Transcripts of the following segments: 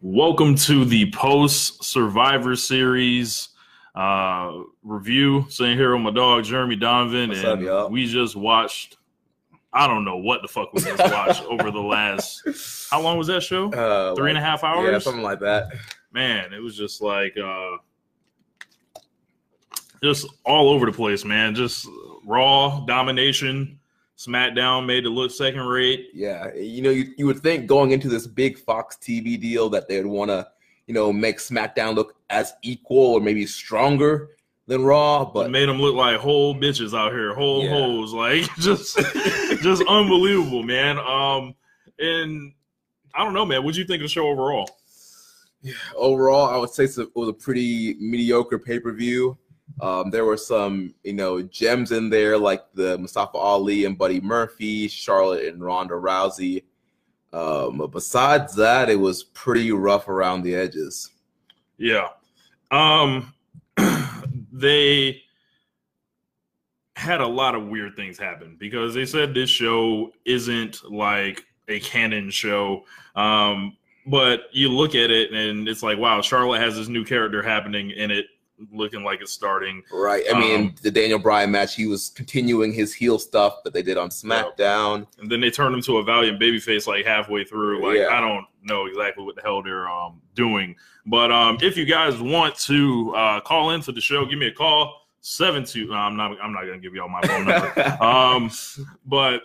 Welcome to the post Survivor Series uh, review. Sitting here with my dog Jeremy Donovan, What's and up, we just watched. I don't know what the fuck we just watched over the last. How long was that show? Uh, Three and a half Yeah, hours. something like that. man, it was just like uh, just all over the place, man. Just raw domination. SmackDown made it look second rate. Yeah, you know, you, you would think going into this big Fox TV deal that they'd want to, you know, make SmackDown look as equal or maybe stronger than Raw, But but made them look like whole bitches out here, whole Yeah. hoes, like just, just unbelievable, man. Um, and I don't know, man. What do you think of the show overall? Yeah, overall, I would say it was a pretty mediocre pay per view. Um, there were some, you know, gems in there like the Mustafa Ali and Buddy Murphy, Charlotte and Ronda Rousey. Um, but besides that, it was pretty rough around the edges. Yeah. Um, they had a lot of weird things happen because they said this show isn't like a canon show. Um, but you look at it and it's like, wow, Charlotte has this new character happening in it, looking like it's starting. Right. I mean, Um, the Daniel Bryan match, he was continuing his heel stuff that they did on SmackDown. and then they turned him to a valiant babyface like halfway through. Like Yeah. I don't know exactly what the hell they're um doing. But um if you guys want to uh call into the show, give me a call. Seven two no, I'm not I'm not gonna give y'all my phone number. um but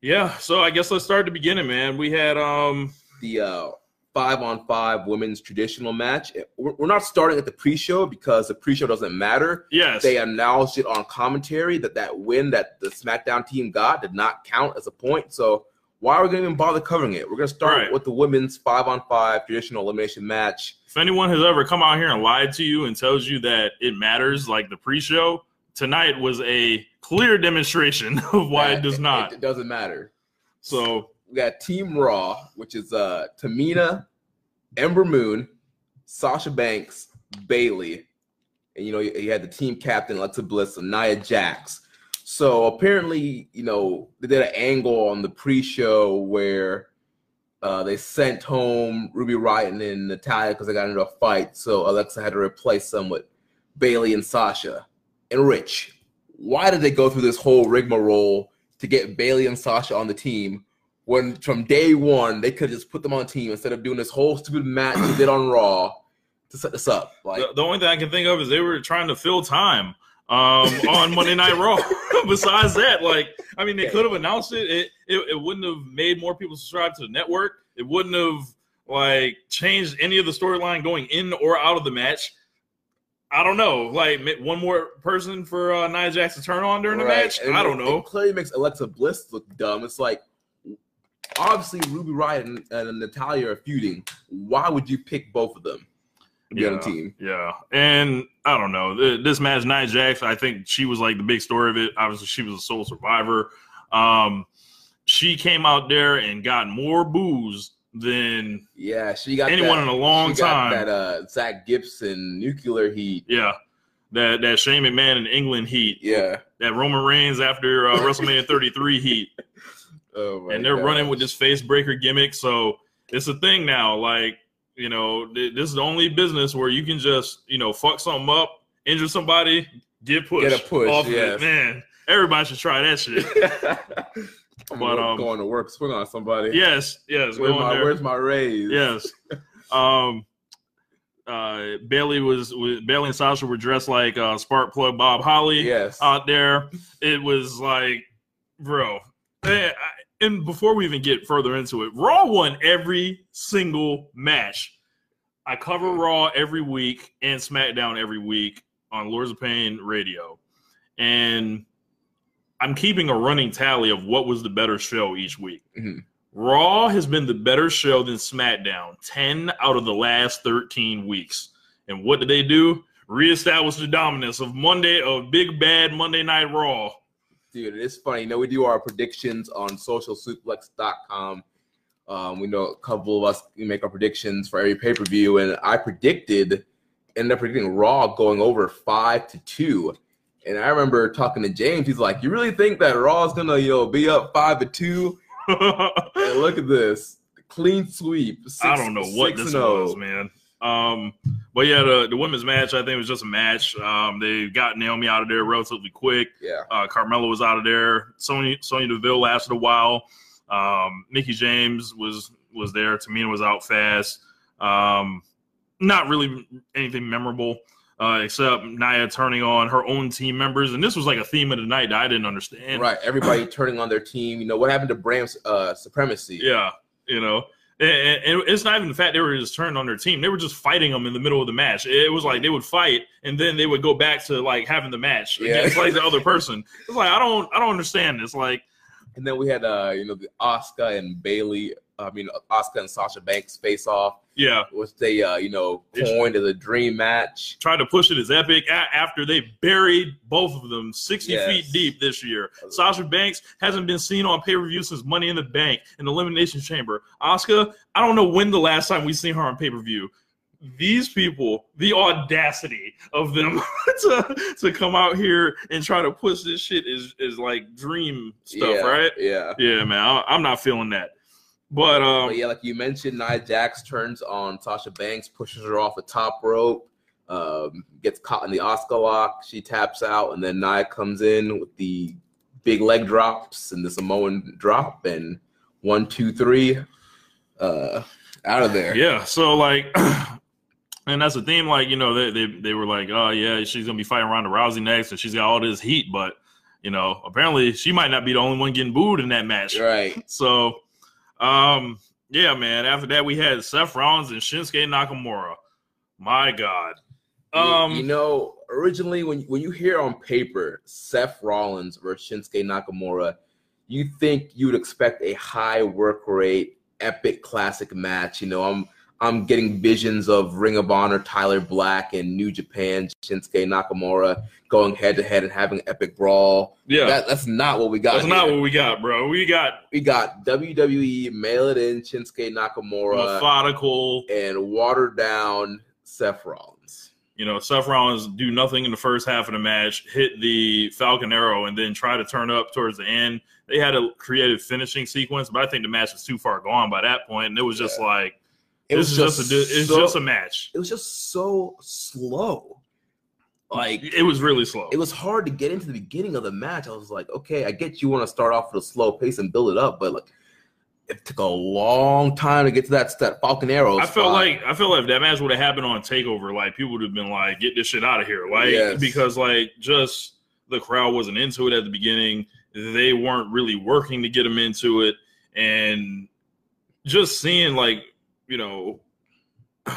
yeah, so I guess let's start at the beginning, man. We had um the uh, five on five women's traditional match. We're not starting at the pre show because the pre show doesn't matter. yes. They announced it on commentary that that win that the SmackDown team got did not count as a point. So why are we going to even bother covering it? We're going to start Right. with the women's five on five traditional elimination match. if anyone has ever come out here and lied to you and tells you that it matters like the pre-show, tonight was a clear demonstration of why that it does not. It, doesn't matter. So we got Team Raw, which is uh Tamina, Ember Moon, Sasha Banks, Bayley, and you know you, you had the team captain Alexa Bliss and Nia Jax. So apparently, you know, they did an angle on the pre-show where uh, they sent home Ruby Riott and Natalya because they got into a fight. So Alexa had to replace them with Bayley and Sasha. And Rich, why did they go through this whole rigmarole to get Bayley and Sasha on the team when from day one they could just put them on team instead of doing this whole stupid match they did on Raw to set this up? Like, the, the only thing I can think of is they were trying to fill time um, on Monday Night Raw. Besides that, like, I mean, they could have announced it. It, it. it wouldn't have made more people subscribe to the network. It wouldn't have like changed any of the storyline going in or out of the match. I don't know. Like one more person for uh, Nia Jax to turn on during the Right, match. and I don't know. Clearly makes Alexa Bliss look dumb. It's like obviously Ruby Riott and, and Natalya are feuding. Why would you pick both of them to be on the team? Yeah, and I don't know this match. Nia Jax, I think she was like the big story of it. Obviously, she was a sole survivor. Um, she came out there and got more boos than Yeah, she got anyone that, in a long time. That uh, Zack Gibson nuclear heat. yeah, that that Shane McMahon in England heat. Yeah. that Roman Reigns after uh, WrestleMania 33 heat, Oh and they're running with this face breaker gimmick. So it's a thing now. Like you know, th- this is the only business where you can just you know fuck something up, injure somebody, get pushed, Get a push, off of yes. it. Man, everybody should try that shit. I'm But, um, going to work, swing on somebody. yes, yes, Where's my, where's my raise? Yes. Um uh Bayley was, was Bayley and Sasha were dressed like uh Spark Plug Bob Holly Yes. out there. It was like, bro. I- And before we even get further into it, Raw won every single match. I cover Raw every week and SmackDown every week on Lords of Pain radio. And I'm keeping a running tally of what was the better show each week. Mhm. Raw has been the better show than SmackDown 10 out of the last 13 weeks. And what did they do? Reestablish the dominance of Monday, of Big Bad Monday Night Raw. Dude, it's funny. You know, we do our predictions on socialsuplex.com. Um, we know a couple of us we make our predictions for every pay per view, and I predicted, ended up predicting Raw going over five to two. And I remember talking to James. He's like, "You really think that Raw is gonna, you know, be up five to two? And look at this. clean sweep. Six, I don't know what this was, oh. man. Um, but yeah, the, the women's match I think was just a match. Um, they got Naomi out of there relatively quick. Yeah. Uh, Carmella was out of there. Sonya Sonya Deville lasted a while. Um, Mickie James was was there. Tamina was out fast. Um, not really anything memorable uh, except Nia turning on her own team members, and this was like a theme of the night that I didn't understand. Right, everybody turning on their team. You know what happened to Bram's uh, supremacy? Yeah, you know. And, it's not even the fact they were just turned on their team; they were just fighting them in the middle of the match. It was like they would fight, and then they would go back to like having the match yeah. against like the other person. It's like I don't, I don't understand this. Like, and then we had uh, you know, the Asuka and Bayley I mean, Asuka and Sasha Banks face off. Yeah, which they uh, you know coined as a dream match. Tried to push it as epic a- after they buried both of them sixty yes. feet deep this year. Sasha Banks hasn't been seen on pay per view since Money in the Bank in the Elimination Chamber. Asuka, I don't know when the last time we seen her on pay per view. These people, the audacity of them to to come out here and try to push this shit is is like dream stuff, yeah, right? Yeah, yeah, man. I, I'm not feeling that. But um, but yeah, like you mentioned, Nia Jax turns on Sasha Banks, pushes her off a top rope, um, gets caught in the Asuka lock. She taps out, and then Nia comes in with the big leg drops and the Samoan drop, and one, two, three, uh, out of there. Yeah. So like. And that's the theme, like you know, they, they they were like, oh yeah, she's gonna be fighting Ronda Rousey next, and she's got all this heat, but you know, apparently she might not be the only one getting booed in that match. Right. So um, yeah, man. After that, we had Seth Rollins and Shinsuke Nakamura. My God. Um, you, you know, originally when when you hear on paper Seth Rollins versus Shinsuke Nakamura, you think you'd expect a high work rate, epic classic match. You know, I'm I'm getting visions of Ring of Honor, Tyler Black, and New Japan, Shinsuke Nakamura going head to head and having an epic brawl. Yeah, that, that's not what we got. That's here. not what we got, bro. We got we got WWE mail it in Shinsuke Nakamura, methodical and watered down Seth Rollins. You know, Seth Rollins do nothing in the first half of the match, hit the Falcon Arrow, and then try to turn up towards the end. They had a creative finishing sequence, but I think the match was too far gone by that point, and it was just yeah. like it this was just, just a, it's so, just a match. It was just so slow. Like it was really slow. It was hard to get into the beginning of the match. I was like, okay, I get you want to start off with a slow pace and build it up, but like it took a long time to get to that that Falcon Arrow. I felt like I felt like if that match would have happened on Takeover, like people would have been like, "Get this shit out of here!" Like yes. because like just the crowd wasn't into it at the beginning. They weren't really working to get them into it, and just seeing like you know,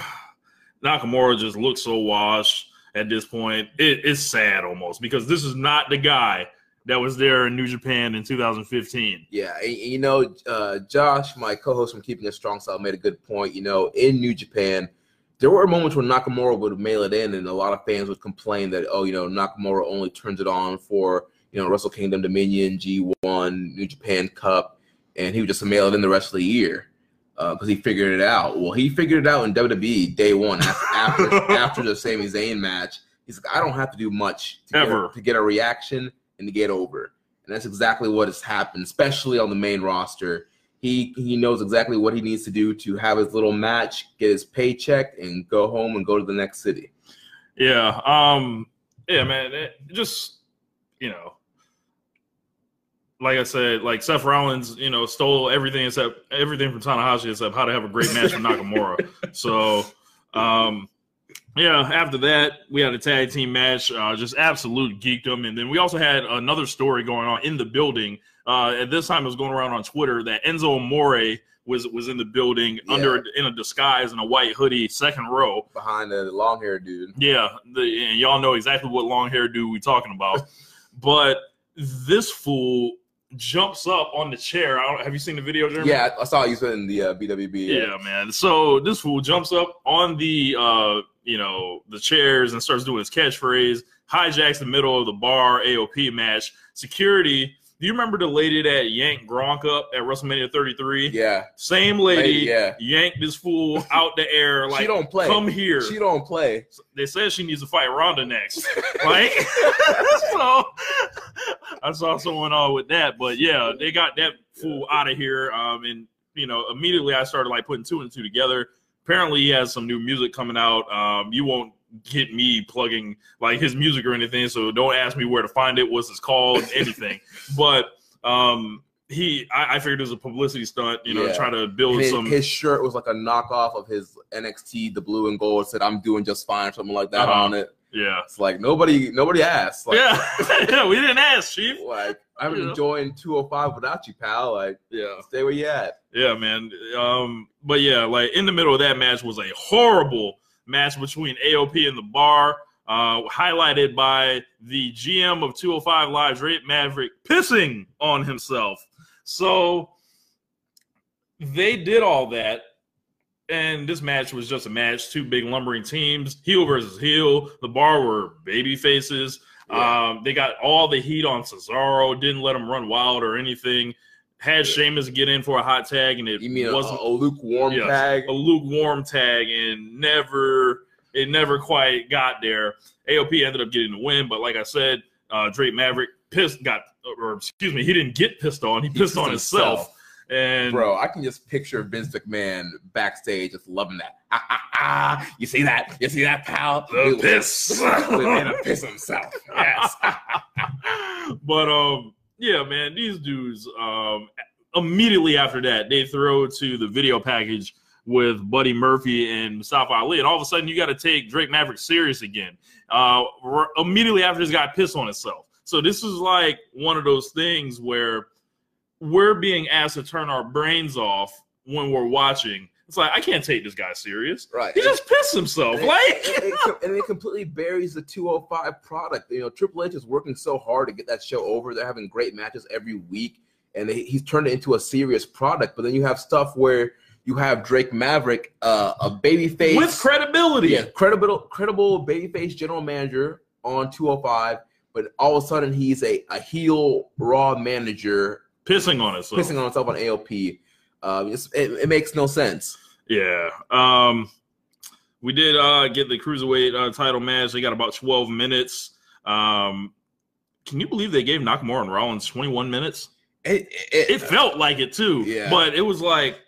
Nakamura just looks so washed at this point. It, it's sad almost because this is not the guy that was there in New Japan in 2015. Yeah, you know, uh, Josh, my co-host from Keeping It Strong Style, made a good point. You know, in New Japan, there were moments when Nakamura would mail it in, and a lot of fans would complain that, oh, you know, Nakamura only turns it on for you know Wrestle Kingdom, Dominion, G1, New Japan Cup, and he would just mail it in the rest of the year because uh, he figured it out. Well, he figured it out in WWE day one after after, after the Sami Zayn match. He's like, I don't have to do much to ever get, to get a reaction and to get over, and that's exactly what has happened, especially on the main roster. He he knows exactly what he needs to do to have his little match, get his paycheck, and go home and go to the next city. Yeah, um, yeah, man. It just you know, like I said, like Seth Rollins, you know, stole everything except everything from Tanahashi except how to have a great match with Nakamura. so, um, yeah, after that, we had a tag team match, uh, just absolute geekdom. And then we also had another story going on in the building. Uh, at this time, it was going around on Twitter that Enzo Amore was was in the building yeah. under in a disguise in a white hoodie, second row behind the long hair dude. Yeah, the, and y'all know exactly what long hair dude we talking about. but this fool jumps up on the chair. have you seen the video, Jeremy? Yeah, I saw you said in the uh, BWB. Yeah, man. So this fool jumps up on the uh, you know the chairs and starts doing his catchphrase. Hijacks the middle of the bar AOP match. Security do you remember the lady that yanked Gronk up at WrestleMania 33? Yeah. Same lady, lady yeah. yanked this fool out the air. Like, she don't play. Come here. She don't play. They said she needs to fight Ronda next. like, so I saw someone on with that. But yeah, they got that fool out of here. Um, and you know, immediately I started like putting two and two together. Apparently, he has some new music coming out. Um, you won't get me plugging like his music or anything, so don't ask me where to find it, what's it called, anything. but um, he, I, I figured it was a publicity stunt, you know, Yeah. try to build his, some. his shirt was like a knockoff of his NXT, the blue and gold. Said "I'm doing just fine," something like that Uh-huh. on it. yeah, It's like nobody, nobody asked. Like, yeah, yeah. We didn't ask, Chief. like I haven't Yeah. enjoyed 205 without you, pal. Like, Yeah. stay where you at. Yeah, man. Um, but yeah, like in the middle of that match was a horrible match between AOP and the bar, uh, highlighted by the GM of 205 Live, Drake Maverick, pissing on himself. So they did all that. And this match was just a match, two big lumbering teams, heel versus heel. The bar were baby faces. Yeah. Um, they got all the heat on Cesaro, didn't let him run wild or anything. Had. Sheamus get in for a hot tag, and it You mean wasn't a lukewarm Yes. tag? a lukewarm tag, and never it never quite got there. AOP ended up getting the win, but like I said, uh, Drake Maverick pissed got or excuse me, he didn't get pissed on, he He pissed on himself. And Bro, I can just picture Vince McMahon backstage just loving that. Ah, ah, ah. You see that? You see that, pal? The He- piss. He made a piss himself. Yes. but um, yeah, man, these dudes um immediately after that they throw to the video package with Buddy Murphy and Mustafa Ali, and all of a sudden you got to take Drake Maverick serious again. Uh, immediately after this guy pissed on himself. So this is like one of those things where we're being asked to turn our brains off when we're watching. It's like I can't take this guy serious. right. He just pissed himself. And Like and it, and it completely buries the 205 product. You know, Triple H is working so hard to get that show over. They're having great matches every week, and he- he's turned it into a serious product. But then you have stuff where you have Drake Maverick, uh, a babyface with credibility. yeah, credible, credible babyface general manager on 205, but all of a sudden he's a, a heel Raw manager Pissing on himself. pissing on himself on AOP. Um, it, it makes no sense. Yeah. Um, we did uh, get the cruiserweight uh, title match. They got about 12 minutes. Um, can you believe they gave Nakamura and Rollins 21 minutes? It, it, It felt like it too. Yeah. But it was like,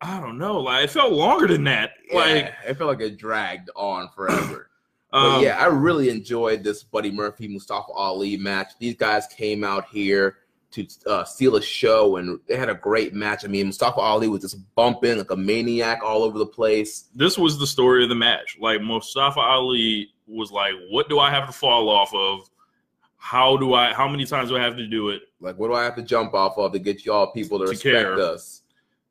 I don't know. Like it felt longer than that. Like, yeah, it felt like it dragged on forever. Um, yeah, I really enjoyed this Buddy Murphy Mustafa Ali match. These guys came out here to uh, steal a show, and they had a great match. I mean, Mustafa Ali was just bumping like a maniac all over the place. this was the story of the match. Like Mustafa Ali was like, "What do I have to fall off of? How do I? How many times do I have to do it?" Like, what do I have to jump off of to get y'all people to, To respect care. us?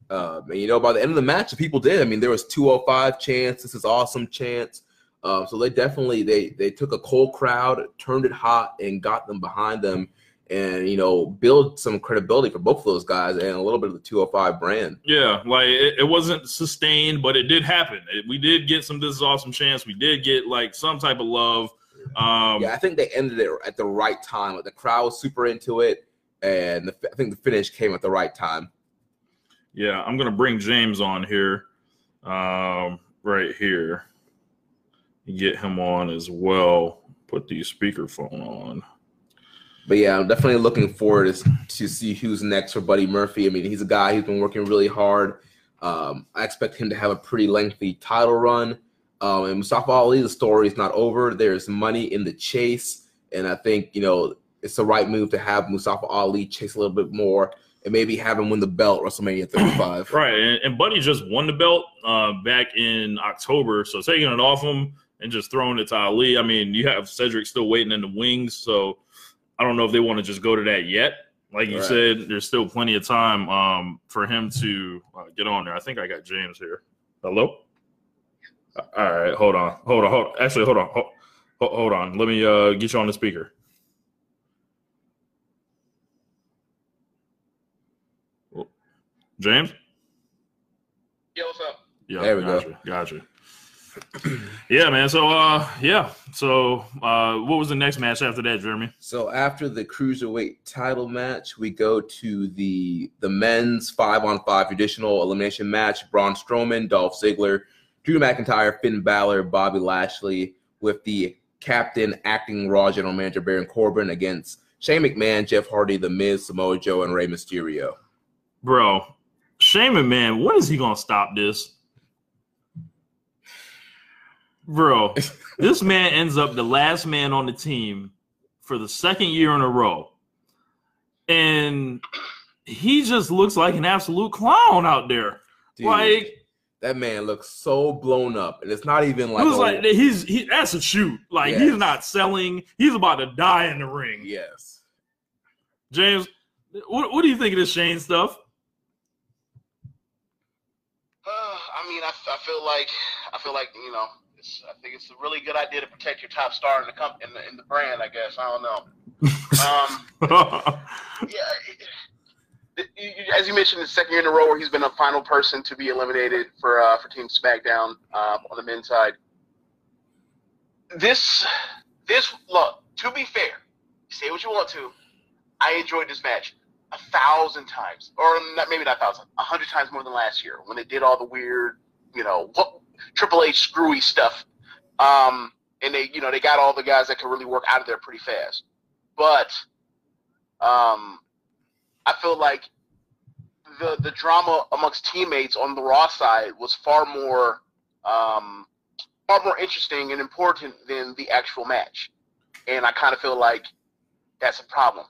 Um, and you know, by the end of the match, the people did. I mean, there was 205 chance. This is awesome chance. Um, so they definitely they they took a cold crowd, turned it hot, and got them behind them, and you know, build some credibility for both of those guys and a little bit of the 205 brand. Yeah, like it, it wasn't sustained, but it did happen. It, we did get some. This is awesome chance. We did get like some type of love. Um, yeah, I think they ended it at the right time. Like the crowd was super into it, and the, I think the finish came at the right time. Yeah, I'm gonna bring James on here, um, right here. Get him on as well. Put the speakerphone on. But yeah, I'm definitely looking forward to, to see who's next for Buddy Murphy. I mean, he's a guy who's been working really hard. Um, I expect him to have a pretty lengthy title run. Um, and Mustafa Ali, the story is not over. There's money in the chase, and I think you know it's the right move to have Mustafa Ali chase a little bit more and maybe have him win the belt WrestleMania 35. Right, and, and Buddy just won the belt uh, back in October, so taking it off him and just throwing it to Ali. I mean, you have Cedric still waiting in the wings, so I don't know if they want to just go to that yet. Like you Right. said, there's still plenty of time um, for him to uh, get on there. I think I got James here. Hello. All right, hold on, hold on, hold. Actually, hold on, hold, hold on. Let me uh, get you on the speaker. James. Yeah, what's up? Yeah, There we go. gotcha, Gotcha. Yeah, man. So, uh, yeah. So, uh, what was the next match after that, Jeremy? So after the cruiserweight title match, we go to the the men's five on five traditional elimination match: Braun Strowman, Dolph Ziggler, Drew McIntyre, Finn Balor, Bobby Lashley, with the captain, acting Raw general manager Baron Corbin against Shane McMahon, Jeff Hardy, The Miz, Samoa Joe, and Rey Mysterio. Bro, Shane McMahon, when is he gonna stop this? Bro, this man ends up the last man on the team for the second year in a row. And he just looks like an absolute clown out there. Dude, Like that man looks so blown up, and it's not even like, it was like he's he that's a shoot. Like he's not selling. He's about to die in the ring. yes. James, what, what do you think of this Shane stuff? Uh, I mean, I, I feel like I feel like you know, it's, I think it's a really good idea to protect your top star in the comp in the, in the brand. I guess I don't know. Um, yeah, it- it- as you mentioned, the second year in a row where he's been the final person to be eliminated for uh, for Team SmackDown uh, on the men's side. This this look to be fair, say what you want to. I enjoyed this match a thousand times, or not, maybe not a thousand, a hundred times more than last year when they did all the weird, you know, what Triple H screwy stuff. Um, and they, you know, they got all the guys that could really work out of there pretty fast. But um, I feel like the the drama amongst teammates on the Raw side was far more um, far more interesting and important than the actual match, and I kind of feel like that's a problem.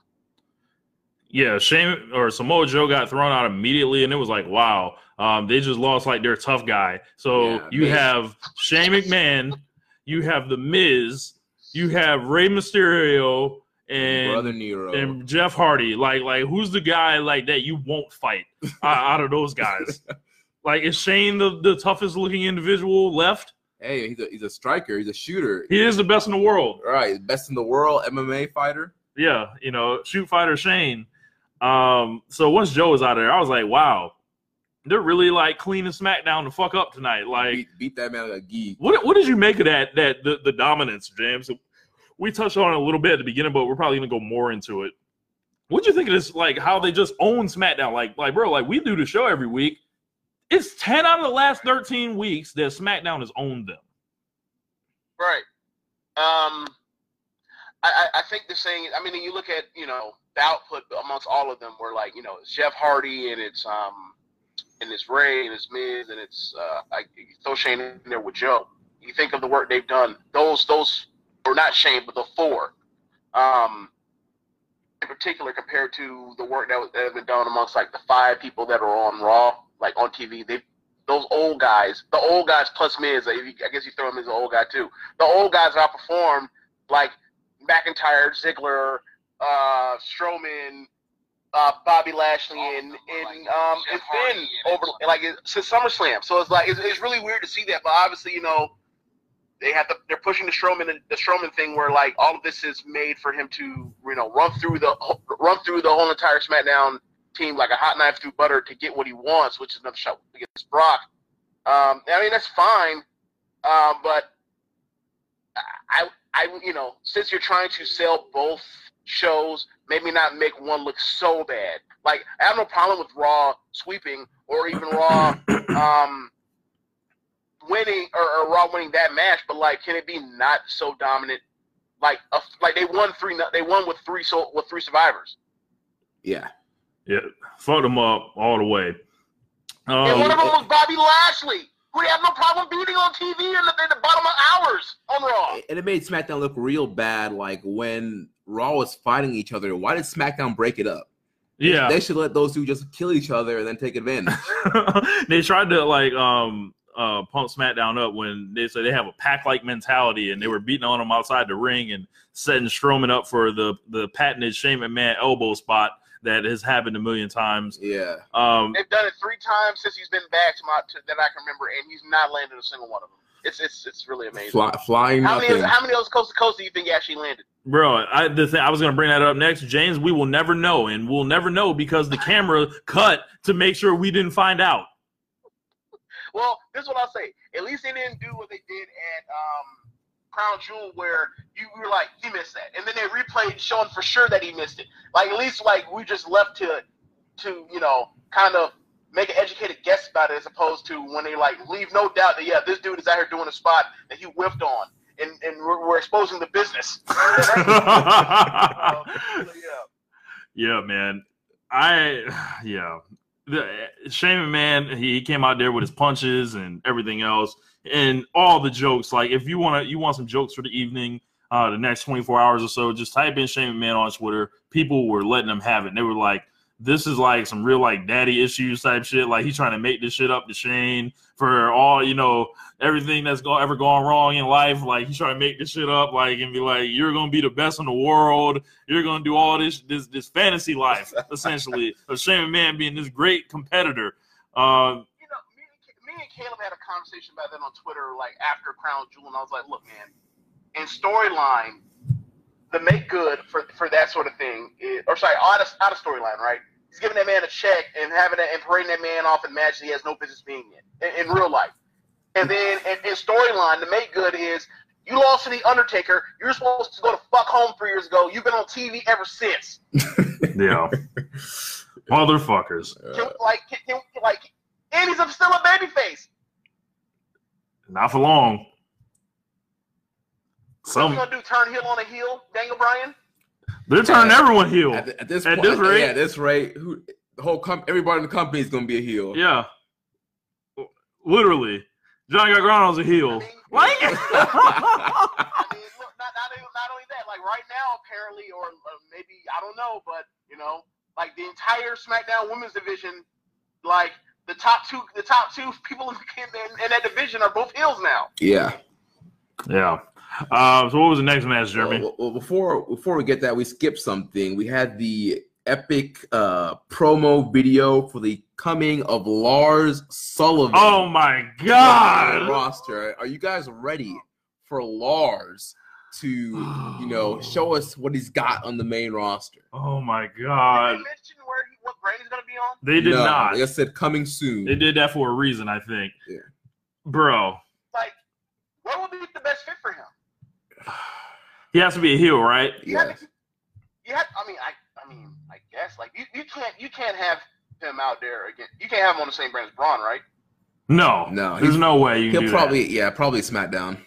Yeah, Shane or Samoa Joe got thrown out immediately, and it was like, wow, um, they just lost like their tough guy. So Yeah, you Miz. have Shane McMahon, you have the Miz, you have Rey Mysterio, and Brother Nero. and Jeff Hardy. Like, like who's the guy like that you won't fight out of those guys? like, is Shane the, the toughest looking individual left? hey, he's a he's a striker. He's a shooter. He is the best in the world. All right, best in the world MMA fighter. Yeah, you know, shoot fighter Shane. Um, so once Joe was out there, I was like, wow, they're really like cleaning SmackDown the fuck up tonight. Like, Beat, beat that man like a geek. what what did you make of that that the, the dominance, James? We touched on it a little bit at the beginning, but we're probably gonna go more into it. What'd you think of this? Like how they just own SmackDown? Like, like bro, like we do the show every week. It's ten out of the last thirteen weeks that SmackDown has owned them. Right. Um, I, I I think the saying. I mean, you look at you know the output amongst all of them were like you know it's Jeff Hardy and it's um and it's Rey and it's Miz and it's uh I throw Shane in there with Joe. You think of the work they've done. Those those or not Shane, but the four. Um, in particular, compared to the work that, was, that has been done amongst like the five people that are on Raw, like on TV, they those old guys, the old guys plus Miz, I I guess you throw him as an old guy too. The old guys outperformed like McIntyre, Ziggler, uh, Strowman, uh, Bobby Lashley, and and um and Finn over like it- since SummerSlam. So it's like it's, it's really weird to see that, but obviously you know they have to they're pushing the Strowman the Strowman thing where like all of this is made for him to you know run through the run through the whole entire SmackDown team like a hot knife through butter to get what he wants, which is another shot against Brock. Um, I mean that's fine, um, but I I you know since you're trying to sell both shows, maybe not make one look so bad. Like I have no problem with Raw sweeping or even Raw um, winning or, or Raw winning that match, but like can it be not so dominant? Like a, like they won three they won with three so with three survivors. Yeah. Yeah, fucked them up all the way. and one of Um, them was Bobby Lashley, who they have no problem beating on TV in the, in the bottom of hours on Raw. And it made SmackDown look real bad. Like when Raw was fighting each other, why did SmackDown break it up? yeah, They should let those two just kill each other and then take advantage. they tried to like um uh pump SmackDown up when they said they have a pack like mentality and they were beating on them outside the ring and setting Strowman up for the the patented Shane McMahon elbow spot that has happened a million times. yeah. Um, They've done it three times since he's been back to my to, that I can remember, and he's not landed a single one of them. It's it's it's really amazing. Fly, flying how many how many of those coast to coast do you think he actually landed? bro, I the thing I was gonna bring that up next, James. We will never know, and we'll never know because the camera cut to make sure we didn't find out. Well, this is what I'll say. At least they didn't do what they did at um, Crown Jewel, where you were like, he missed that, and then they replayed, showing for sure that he missed it. Like at least like we just left to to you know kind of make an educated guess about it, as opposed to when they like leave no doubt that yeah, this dude is out here doing a spot that he whiffed on, and and we're, we're exposing the business. Uh, yeah. Yeah, man. I yeah. the Shane Man, he came out there with his punches and everything else, and all the jokes. Like, if you want to, you want some jokes for the evening, uh, the next 24 hours or so, just type in Shane Man on Twitter. People were letting them have it. And they were like, this is like some real like daddy issues type shit. Like he's trying to make this shit up to Shane for all you know everything that's go- ever gone wrong in life. Like he's trying to make this shit up, like and be like, you're gonna be the best in the world. You're gonna do all this this this fantasy life essentially of Shane Man being this great competitor. Uh, You know, me, and- me and Caleb had a conversation about that on Twitter, like after Crown Jewel, and I was like, look, man, in storyline, the make good for for that sort of thing, is, or sorry, out of out of storyline, right? He's giving that man a check and having that and parading that man off in matches he has no business being in in, in real life. And then in, in storyline, the make good is you lost to the Undertaker. You're supposed to go to fuck home three years ago. You've been on TV ever since. yeah, motherfuckers. Can, like, can, can, like, and he's still a babyface. Not for long. What Some you gonna do? Turn heel on a heel, Daniel Bryan? They're turning everyone heel. at, th- at this At point, this rate- yeah, at this rate, who the whole com- everybody in the company is gonna be a heel. Yeah. Literally. Johnny Gargano's a heel. Like I mean, look, not, not, not only that, like right now, apparently, or uh, maybe I don't know, but you know, like the entire SmackDown Women's division, like the top two, the top two people in, in, in that division are both heels now. yeah. Yeah. Uh, so what was the next match, Jeremy? Well, well, before before we get that, we skipped something. We had the epic uh, promo video for the coming of Lars Sullivan. oh my god. roster. Are you guys ready for Lars to you know show us what he's got on the main roster? Oh my god! Did god. they mention where he, what brand he's gonna be on? They did No, not. Like I said, coming soon. They did that for a reason, I think. Yeah. Bro. Like, what would be the best fit for him? He has to be a heel, right? Yeah. had Yes. to- you had, I mean, I, I mean, I guess like you, you can't, you can't have him out there again. You can't have him on the same brand as Braun, right? No. No, There's he's- no way you He'll do probably that. yeah probably SmackDown.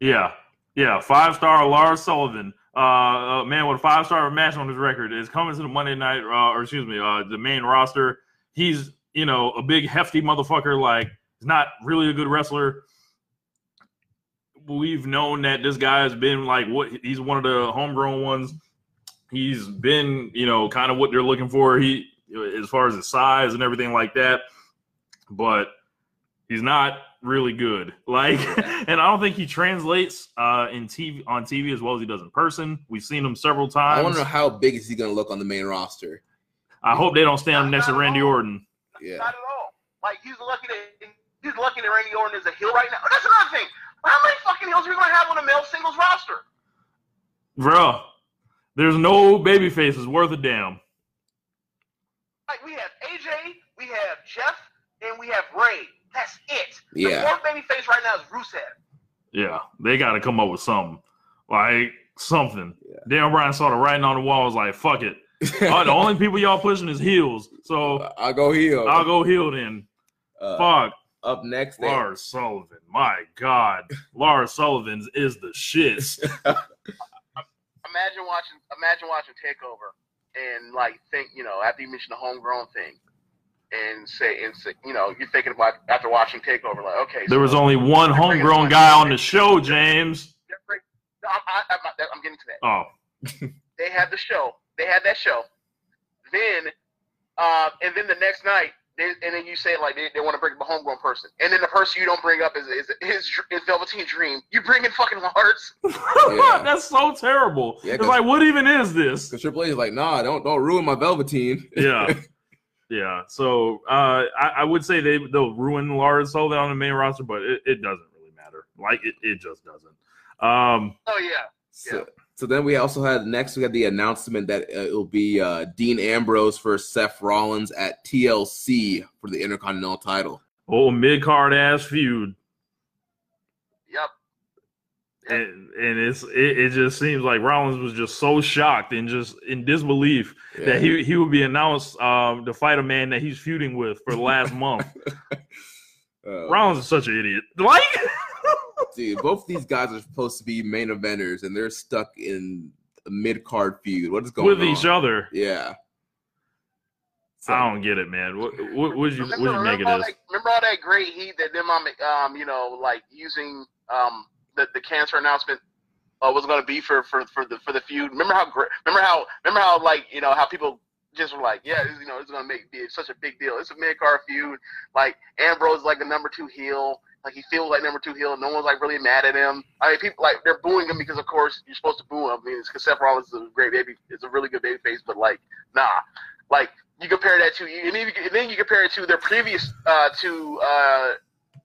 Yeah. Yeah. Five star Lars Sullivan. Uh, a man with a five star match on his record is coming to the Monday night, uh, or excuse me, uh, the main roster. He's, you know, a big hefty motherfucker. Like, he's not really a good wrestler. We've known that this guy has been like what he's one of the homegrown ones. He's been, you know, kind of what they're looking for. He, as far as his size and everything like that, but he's not really good. Like, and I don't think he translates uh, in TV on TV as well as he does in person. We've seen him several I times. want to know how big is he going to look on the main roster. I hope they don't stand him next to Randy Orton. Yeah. Not at all. Like he's lucky that he's lucky that Randy Orton is a heel right now. That's another thing. How many fucking heels are we gonna have on a male singles roster? Bro, there's no baby faces worth a damn. Like we have AJ, we have Jeff, and we have Rey. That's it. Yeah. The Yeah. fourth baby face right now is Rusev. Yeah, they got to come up with something. Like, something. Yeah. Dan Bryan saw the writing on the wall, was like, fuck it. Uh, the only people y'all pushing is heels. So I'll go heel. I'll go heel then. Uh, Fuck. Up next, they- Lars Sullivan. My God. Lars Sullivan is the shit. Imagine watching imagine watching Takeover and like think, you know, after you mention the homegrown thing and say and say, you know, you're thinking about after watching Takeover, like, okay, There was only one homegrown guy on the show, James. No, I'm, I, I'm, I'm getting to that. Oh, they had the show. They had that show. Then, uh, and then the next night, they, and then you say like they, they want to bring up a homegrown person, and then the person you don't bring up is is is, is Velveteen Dream. You bring in fucking Lars. Yeah. that's so terrible. Yeah, it's 'cause- like, what even is this? Because Triple H is like, nah, don't don't ruin my Velveteen. Yeah. Yeah, so uh, I, I would say they they'll ruin Lars Sullivan on the main roster, but it, it doesn't really matter. Like it, it just doesn't. Um, Oh yeah. So, so then we also had next we had the announcement that uh, it'll be uh, Dean Ambrose versus Seth Rollins at TLC for the Intercontinental title. Oh, mid card ass feud, Yep. and, and it's it, it just seems like Rollins was just so shocked and just in disbelief Yeah. that he he would be announced um, to fight a man that he's feuding with for the last month. Uh, Rollins is such an idiot. Like, dude, both these guys are supposed to be main eventers, and they're stuck in a mid card feud. What is going on? with on each other. Yeah. So, I don't get it, man. What what would you what you make of this? that, remember all that great heat that them um, um you know like using um the, the cancer announcement uh, was going to be for, for for the for the feud. Remember how great? Remember how remember how like you know how people just were like, yeah, this, you know, it's going to make be such a big deal. It's a mid card feud. Like Ambrose is like the number two heel. Like he feels like number two heel. No one's like really mad at him. I mean, people like they're booing him because of course you're supposed to boo him. I mean, because Seth Rollins is a great baby. It's a really good baby face, but like nah, like you compare that to and then you, and then you compare it to their previous uh to uh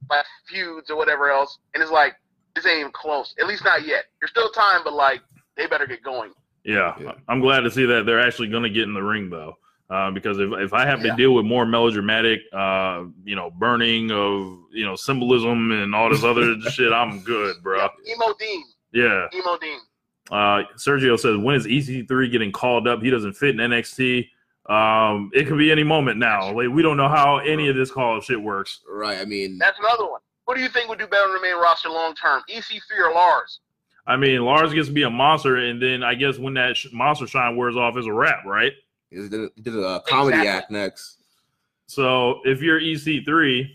like feuds or whatever else, and it's like this ain't even close. At least not yet. There's still time, but like they better get going. Yeah, Yeah. I'm glad to see that they're actually going to get in the ring though, uh, because if if I have to deal with more melodramatic, uh, you know, burning of you know symbolism and all this other shit, I'm good, bro. Yeah, Emo Dean. Yeah. Emo Dean. Uh, Sergio says, when is EC3 getting called up? He doesn't fit in NXT. Um, it could be any moment now. Like we don't know how any of this call shit works. right. I mean, That's another one. Who do you think would do better on the main roster long term? EC3 or Lars? I mean, Lars gets to be a monster, and then I guess when that sh- monster shine wears off, is a wrap, right? He did, he did a uh, comedy Exactly. act next. So if you're EC3,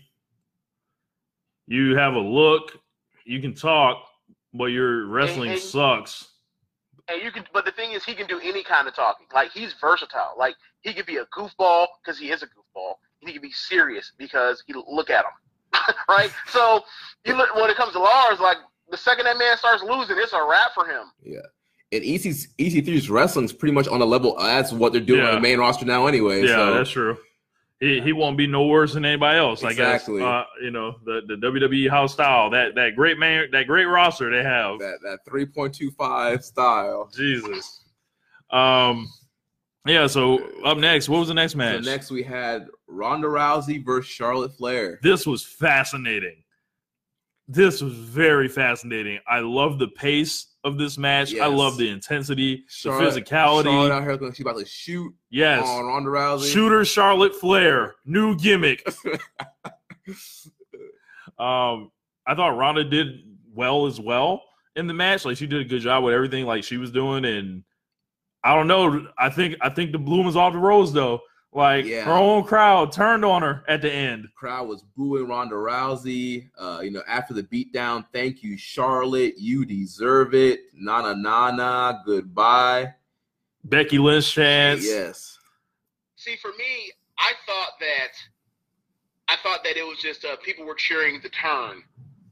you have a look, you can talk, but your wrestling and- sucks. And you can, but the thing is, he can do any kind of talking. Like he's versatile. Like he could be a goofball because he is a goofball. And he can be serious because he look at him, right? So you look when it comes to Lars, like the second that man starts losing, it's a wrap for him. And EC, EC3's wrestling's pretty much on the level as what they're doing Yeah. on the main roster now, anyway. Yeah, so. that's true. He, he won't be no worse than anybody else. Exactly. I guess. Uh, you know the, the WWE house style that that great man that great roster they have. that that 3.25 style. Jesus. Um. Yeah. So up next, what was the next So match? next we had Ronda Rousey versus Charlotte Flair. this was fascinating. This was very fascinating. I love the pace of this match. I love the intensity, Charlotte, the physicality. Charlotte out here, she's about to shoot yes. on Ronda Rousey. Shooter Charlotte Flair, new gimmick. um, I thought Ronda did well as well in the match. Like she did a good job with everything like she was doing, and I don't know. I think I think the bloom is off the rose though. Like Yeah. her own crowd turned on her at the end. crowd was booing Ronda Rousey. Uh, you know, after the beatdown, thank you, Charlotte. You deserve it. Na na na na. Goodbye. Becky Lynch chance. Yes. See, for me, I thought that I thought that it was just uh, people were cheering the turn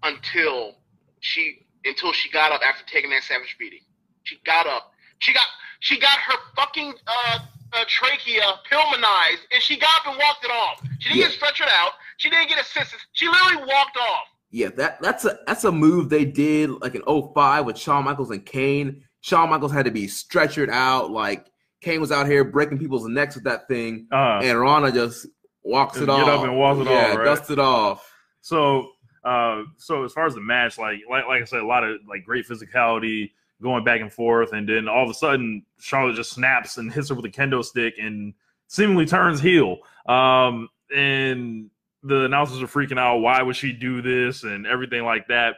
until she until she got up after taking that savage beating. She got up. She got she got her fucking uh, uh, trachea pulmonized, and she got up and walked it off. She didn't Yeah. get stretchered out. She didn't get assistance. She literally walked off. Yeah, that that's a that's a move they did like in 05 with Shawn Michaels and Kane. Shawn Michaels had to be stretchered out. Like Kane was out here breaking people's necks with that thing, Uh, and Ronda just walks it Just off. get up and walks it yeah, off, right? dusts it off. So, uh, so as far as the match, like, like, like I said, a lot of like great physicality going back and forth, and then all of a sudden, Charlotte just snaps and hits her with a kendo stick and seemingly turns heel. Um, and the announcers are freaking out. Why would she do this and everything like that?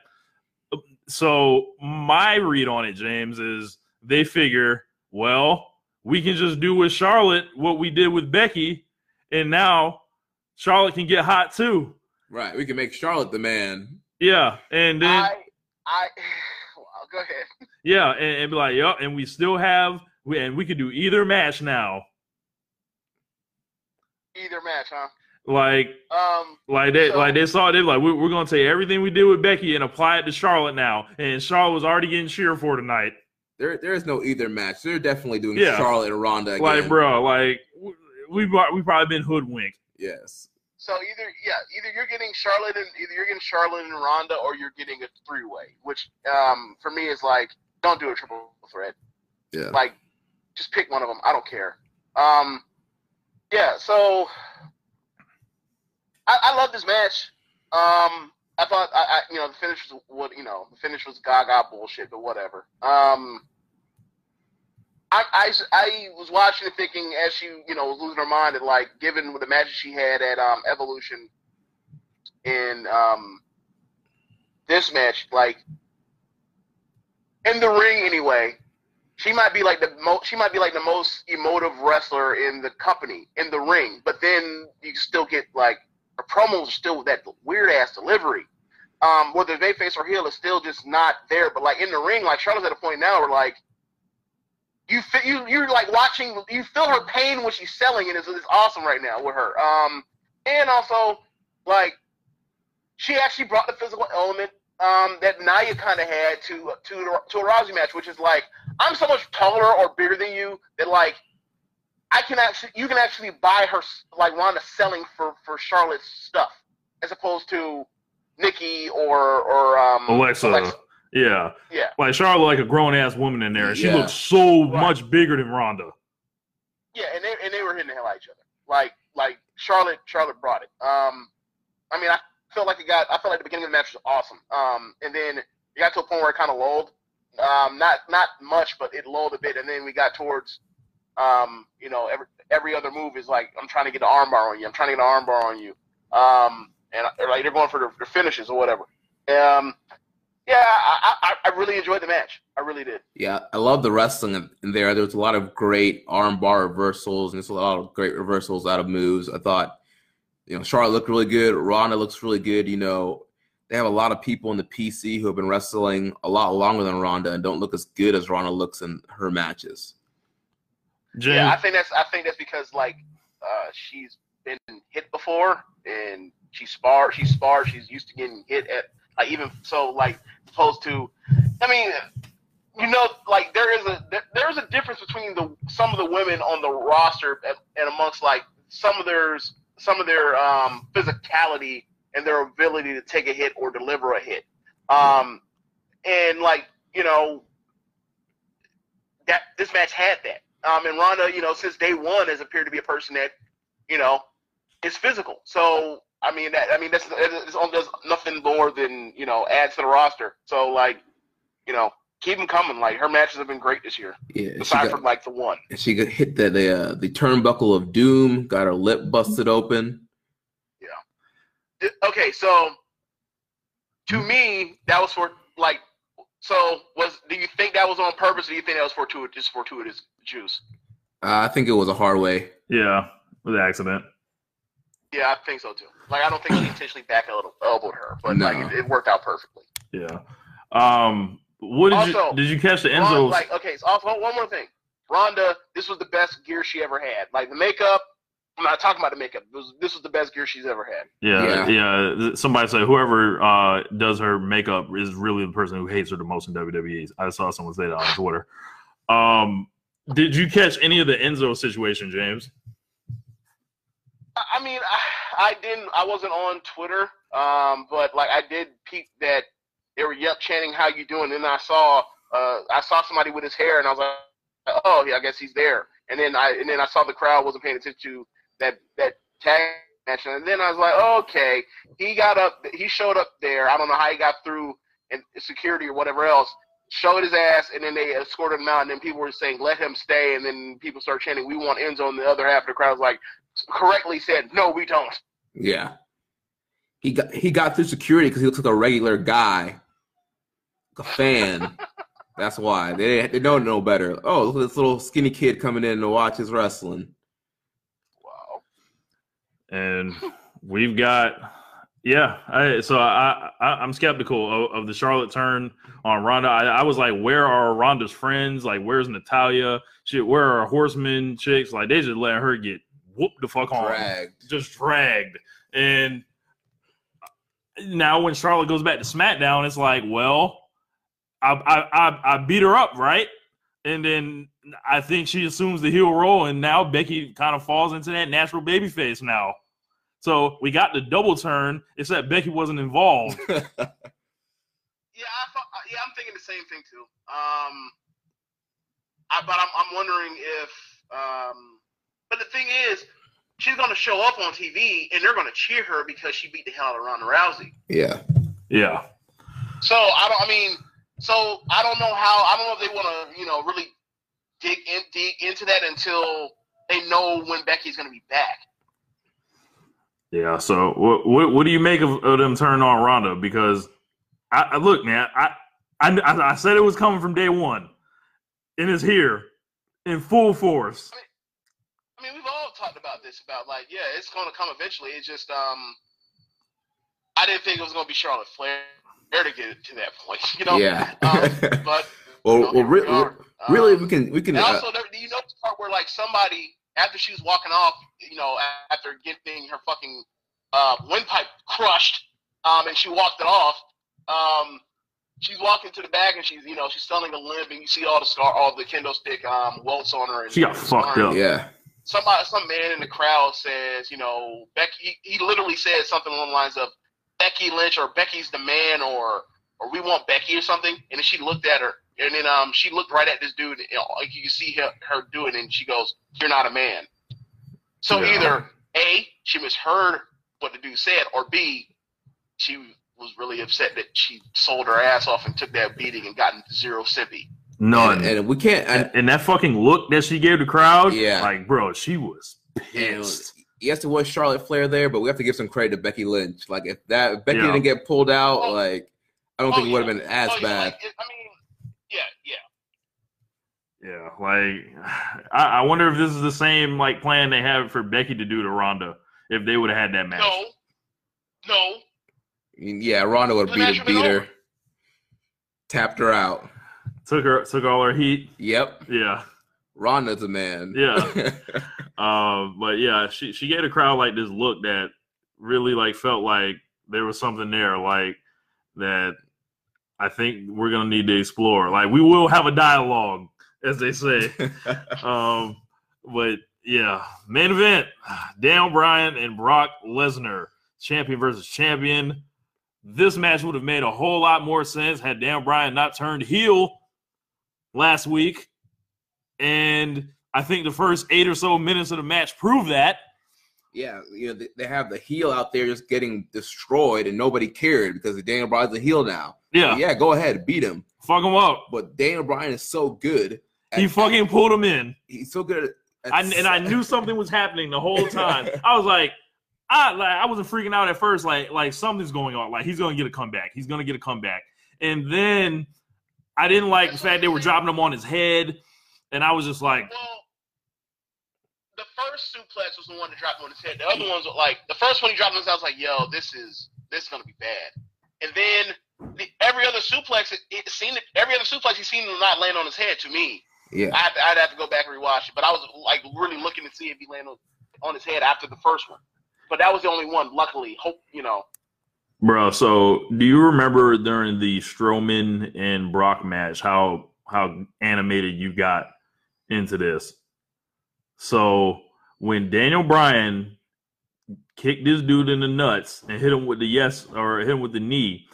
So my read on it, James, is they figure, well, we can just do with Charlotte what we did with Becky, and now Charlotte can get hot too. Right, we can make Charlotte the man. Yeah, and then I I well, go ahead. Yeah, and, and be like, yep, and we still have, we, and we could do either match now. Either match, huh? Like, Um, like they, So- like they saw, they like, we, we're gonna take everything we did with Becky and apply it to Charlotte now, and Charlotte was already getting cheered for tonight. There, there is no either match. They're definitely doing Yeah. Charlotte and Ronda again. Like, bro, like we we we probably been hoodwinked. Yes. So either yeah, either you're getting Charlotte and either you're getting Charlotte and Ronda, or you're getting a three way, which um for me is like don't do a triple threat. Yeah. Like just pick one of them. I don't care. Um, yeah. So I, I love this match. Um, I thought I, I you know the finish was what you know the finish was gaga bullshit, but whatever. Um. I, I, I was watching it thinking as she you know was losing her mind that like given with the matches she had at um, Evolution in um, this match like in the ring anyway she might be like the most she might be like the most emotive wrestler in the company in the ring, but then you still get like her promos are still that weird ass delivery. Um, whether they face or heel is still just not there. But like in the ring, like Charlotte's at a point now where like you feel you you're like watching you feel her pain when she's selling, and it's, it's awesome right now with her. Um, and also like she actually brought the physical element um, that Nia kind of had to to to a Rousey match, which is like I'm so much taller or bigger than you that like I can actually you can actually buy her like Ronda selling for for Charlotte's stuff as opposed to Nikki or or um, Alexa. Alexa. Yeah. Yeah. Like Charlotte, like a grown ass woman in there. And she Yeah. looks so Right. much bigger than Ronda. Yeah, and they and they were hitting the hell out of each other. Like like Charlotte Charlotte brought it. Um, I mean I felt like it got I felt like the beginning of the match was awesome. Um, and then it got to a point where it kind of lulled. Um, not not much, but it lulled a bit, and then we got towards, um, you know, every every other move is like I'm trying to get an armbar on you. I'm trying to get an armbar on you. Um, and like they're going for their, their finishes or whatever. Um, yeah, I, I I really enjoyed the match. I really did. Yeah, I love the wrestling in- in there. There was a lot of great armbar reversals, and there's a lot of great reversals out of moves. I thought, you know, Charlotte looked really good. Ronda looks really good. You know, they have a lot of people in the PC who have been wrestling a lot longer than Ronda and don't look as good as Ronda looks in her matches. James, Yeah, I think that's I think that's because like uh, she's been hit before and she sparred she sparred she's used to getting hit at like even so like opposed to I mean you know like there is a there, there's a difference between the some of the women on the roster and, and amongst like some of their some of their um, physicality and their ability to take a hit or deliver a hit um, and like you know that this match had that um, and Ronda, you know, since day one has appeared to be a person that, you know, is physical. So I mean, that I mean, that's on- there's nothing more than you know adds to the roster. So like, you know, keep them coming. Like her matches have been great this year, Yeah, aside got, from like the one. and she got hit the the, uh, the turnbuckle of doom, got her lip busted open. Th- Okay, so to me, that was for like. So was do you think that was on purpose, or do you think that was fortuitous, just fortuitous juice? Uh, I think it was a hard way. yeah, with the accident. Yeah, I think so too. Like I don't think she intentionally back elbowed elbowed her, but No. like it, it worked out perfectly. Yeah. Um, what did Also, you did you catch the Ron, Enzo's? like, okay, so also one more thing. Ronda, this was the best gear she ever had. Like the makeup, I'm not talking about the makeup. It was, this was the best gear she's ever had. yeah, yeah, Somebody said whoever uh, does her makeup is really the person who hates her the most in WWE. I saw someone say that on Twitter. Um, did you catch any of the Enzo situation, James? I I mean, I, I didn't. I wasn't on Twitter, um, but like I did peep that they were yep chanting "How you doing?" And then I saw, uh, I saw somebody with his hair, and I was like, "Oh, yeah, I guess he's there." And then I, and then I saw the crowd wasn't paying attention to that that tag match, and then I was like, "Okay, he got up, he showed up there. I don't know how he got through and security or whatever else." Showed his ass, and then they escorted him out. And then people were saying, "Let him stay." And then people started chanting, "We want Enzo." And the other half of the crowd was like, correctly said, "No, we don't." Yeah. He got he got through security because he looks like a regular guy, fan. That's why they they don't know better. Oh, look at this little skinny kid coming in to watch his wrestling. Wow. and we've got yeah I, so I, I i'm skeptical of, of the charlotte turn on ronda I, I was like where are ronda's friends like where's Natalya shit where are horsemen chicks like they just letting her get whooped the fuck on Dragged. just dragged and now when charlotte goes back to smackdown it's like well i i i, I beat her up right and then I think she assumes the heel role, and now Becky kind of falls into that natural baby face now. So we got the double turn, except Becky wasn't involved. Yeah, I, yeah, I'm thinking the same thing too. Um, I, but I'm, I'm wondering if, um, but the thing is, she's going to show up on TV and they're going to cheer her because she beat the hell out of Ronda Rousey. yeah. yeah, So I don't. I mean, so I don't know how. I don't know if they want to, you know, really dig in dig into that until they know when Becky's going to be back. yeah. So what what, what do you make of, of them turning on Ronda? Because I, I look, man, I, I I said it was coming from day one. and is here in full force. I mean, we've all talked about this about like, yeah, it's going to come eventually. It's just, um, I didn't think it was going to be Charlotte Flair to get it to that point, you know. Yeah. Um, but well, you know, well, here we re- really, Um, we can we can. And Uh, also, there, do you know the part where like somebody after she was walking off, you know, after getting her fucking uh, windpipe crushed, um, and she walked it off. Um, she's walking to the back and she's, you know, she's selling a limb and you see all the scar, all the kendo stick um, welts on her. And She got fucked up. yeah. Somebody, some man in the crowd says, you know, Becky. He, he literally says something along the lines of Becky Lynch or Becky's the man or or we want Becky or something. And then she looked at her, and then um she looked right at this dude. You know, like you can see her, her doing, it, and she goes, "You're not a man." So Yeah. either a she misheard what the dude said, or b she was really upset that she sold her ass off and took that beating and gotten zero simpy. None. And, and we can't. And, And, and that fucking look that she gave the crowd, Yeah. like, bro, she was pissed. Yes, it was Charlotte Flair there, but we have to give some credit to Becky Lynch. Like if that if Becky Yeah. didn't get pulled out, Oh. like I don't Oh, think it oh, would have yeah. been as Oh, yeah, bad. like, it- I mean, yeah, yeah. Yeah, like I, I wonder if this is the same like plan they have for Becky to do to Ronda if they would have had that match. No, no. I mean, yeah, Ronda would The beat her, beat her, tapped her out. Took her took all her heat. Yep, Yeah. Ronda's a man. Yeah. Um, but yeah, she she gave the crowd like this look that really like felt like there was something there, like that I think we're gonna need to explore. Like we will have a dialogue, as they say. um, but yeah, main event: Dan Bryan and Brock Lesnar, champion versus champion. This match would have made a whole lot more sense had Dan Bryan not turned heel last week, and I think the first eight or so minutes of the match proved that. yeah, you know they, have the heel out there just getting destroyed, and nobody cared because Daniel Bryan's a heel now. Yeah, yeah, go ahead, beat him. fuck him up. But Daniel Bryan is so good. at- He fucking pulled him in. he's so good. At, I, and I knew something was happening the whole time. I was like, I like I wasn't freaking out at first. Like like something's going on. Like he's gonna get a comeback. He's gonna get a comeback. And then I didn't like the fact they were dropping him on his head, and I was just like, Well, the first suplex was the one that dropped him on his head. The other ones were like the first one he dropped on his head. I was like, "Yo, this is this is gonna be bad." And then the, every other suplex, it, it seemed every other suplex he seemed to not land on his head. To me, yeah, I, I'd have to go back and rewatch it. But I was like really looking to see if he landed on, on his head after the first one. But that was the only one. Luckily, hope you know. bro. So do you remember during the Strowman and Brock match how how animated you got into this? So when Daniel Bryan kicked this dude in the nuts and hit him with the yes or hit him with the knee,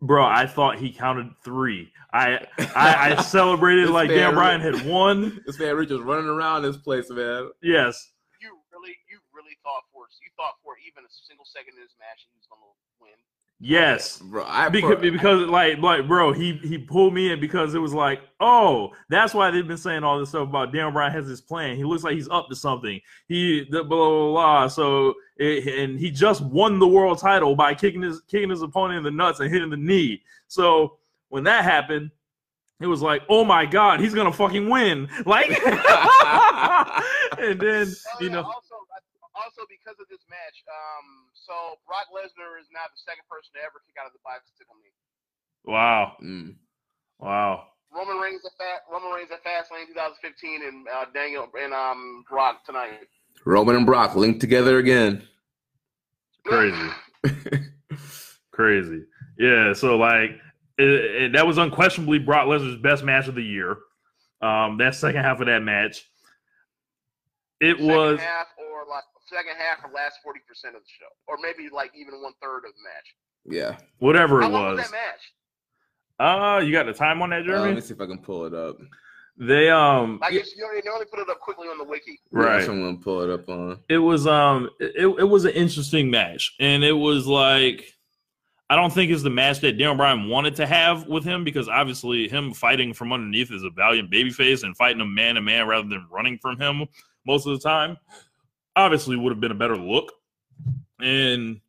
bro, I thought he counted three. I I, I celebrated like man Dan Bryan had won. this man Rich was running around this place, man. Yes. You really, you really thought for you thought for even a single second in this match he was gonna win. Yes. Bro, I because, pro- because like like bro he he pulled me in because it was like oh that's why they've been saying all this stuff about Dan Bryan has this plan. He looks like he's up to something. He the blah blah blah. So it, and he just won the world title by kicking his kicking his opponent in the nuts and hitting the knee. So when that happened it was like oh my god he's gonna fucking win. Like and then Oh, you yeah, know. Also, also because of this match, um, so Brock Lesnar is now the second person to ever kick out of the Busaiku knee. wow Mm. wow Roman Reigns at Fat Roman Reigns at Fastlane 2015, and uh, Daniel and um Brock tonight. Roman and Brock linked together again. crazy Crazy. Yeah. So like it, it- that was unquestionably Brock Lesnar's best match of the year. Um, that second half of that match, it second was half or like second half or last 40 percent of the show, or maybe like even one third of the match. Yeah. whatever How it long was was. that match? Uh, you got the time on that, Uh, Jeremy? let me see if I can pull it up. they um, I guess you only, they only put it up quickly on the wiki. right. Yeah, someone pull it up on. it was um it, it was an interesting match and it was like i don't think it's the match that Daniel Bryan wanted to have with him because obviously him fighting from underneath is a valiant babyface and fighting a man to man rather than running from him most of the time obviously would have been a better look and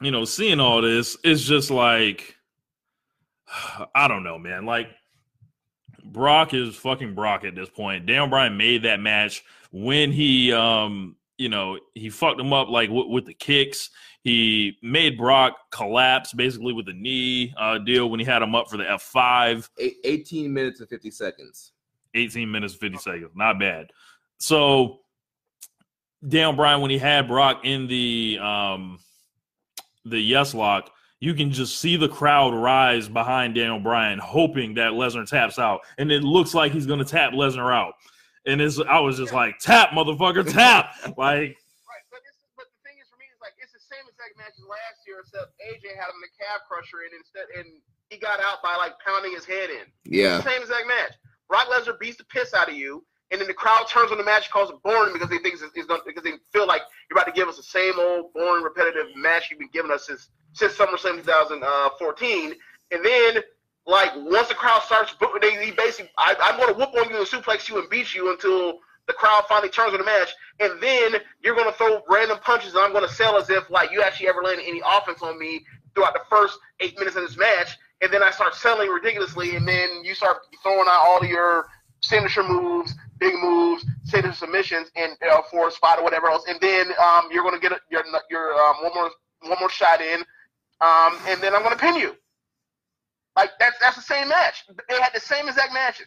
you know seeing all this it's just like i don't know man like Brock is fucking Brock at this point. Daniel Bryan made that match when he, um, you know, he fucked him up like w- with the kicks. He made Brock collapse basically with the knee uh, deal when he had him up for the F5. 18 minutes and 50 seconds. 18 minutes, 50 seconds. Not bad. So, Daniel Bryan, when he had Brock in the um, the yes lock, you can just see the crowd rise behind Daniel Bryan, hoping that Lesnar taps out, and it looks like he's going to tap Lesnar out. And it's, I was just like, tap, motherfucker, tap! like, Right, but but the thing is for me is like it's the same exact match as last year, except AJ had him in the calf crusher and instead and he got out by like pounding his head in. Yeah. Same exact match. Brock Lesnar beats the piss out of you, and then the crowd turns on the match, calls it boring because they think it's, it's because they feel like you're about to give us the same old boring, repetitive match you've been giving us since since SummerSlam 2014. And then, like once the crowd starts, they, he basically, I, I'm going to whoop on you and suplex you and beat you until the crowd finally turns on the match, and then you're going to throw random punches, and I'm going to sell as if like you actually ever landed any offense on me throughout the first eight minutes of this match, and then I start selling ridiculously, and then you start throwing out all your signature moves, big moves, signature submissions, and uh, for a spot or whatever else, and then um, you're going to get a, your your um, one more one more shot in, um, and then I'm going to pin you. Like that's that's the same match. They had the same exact matches.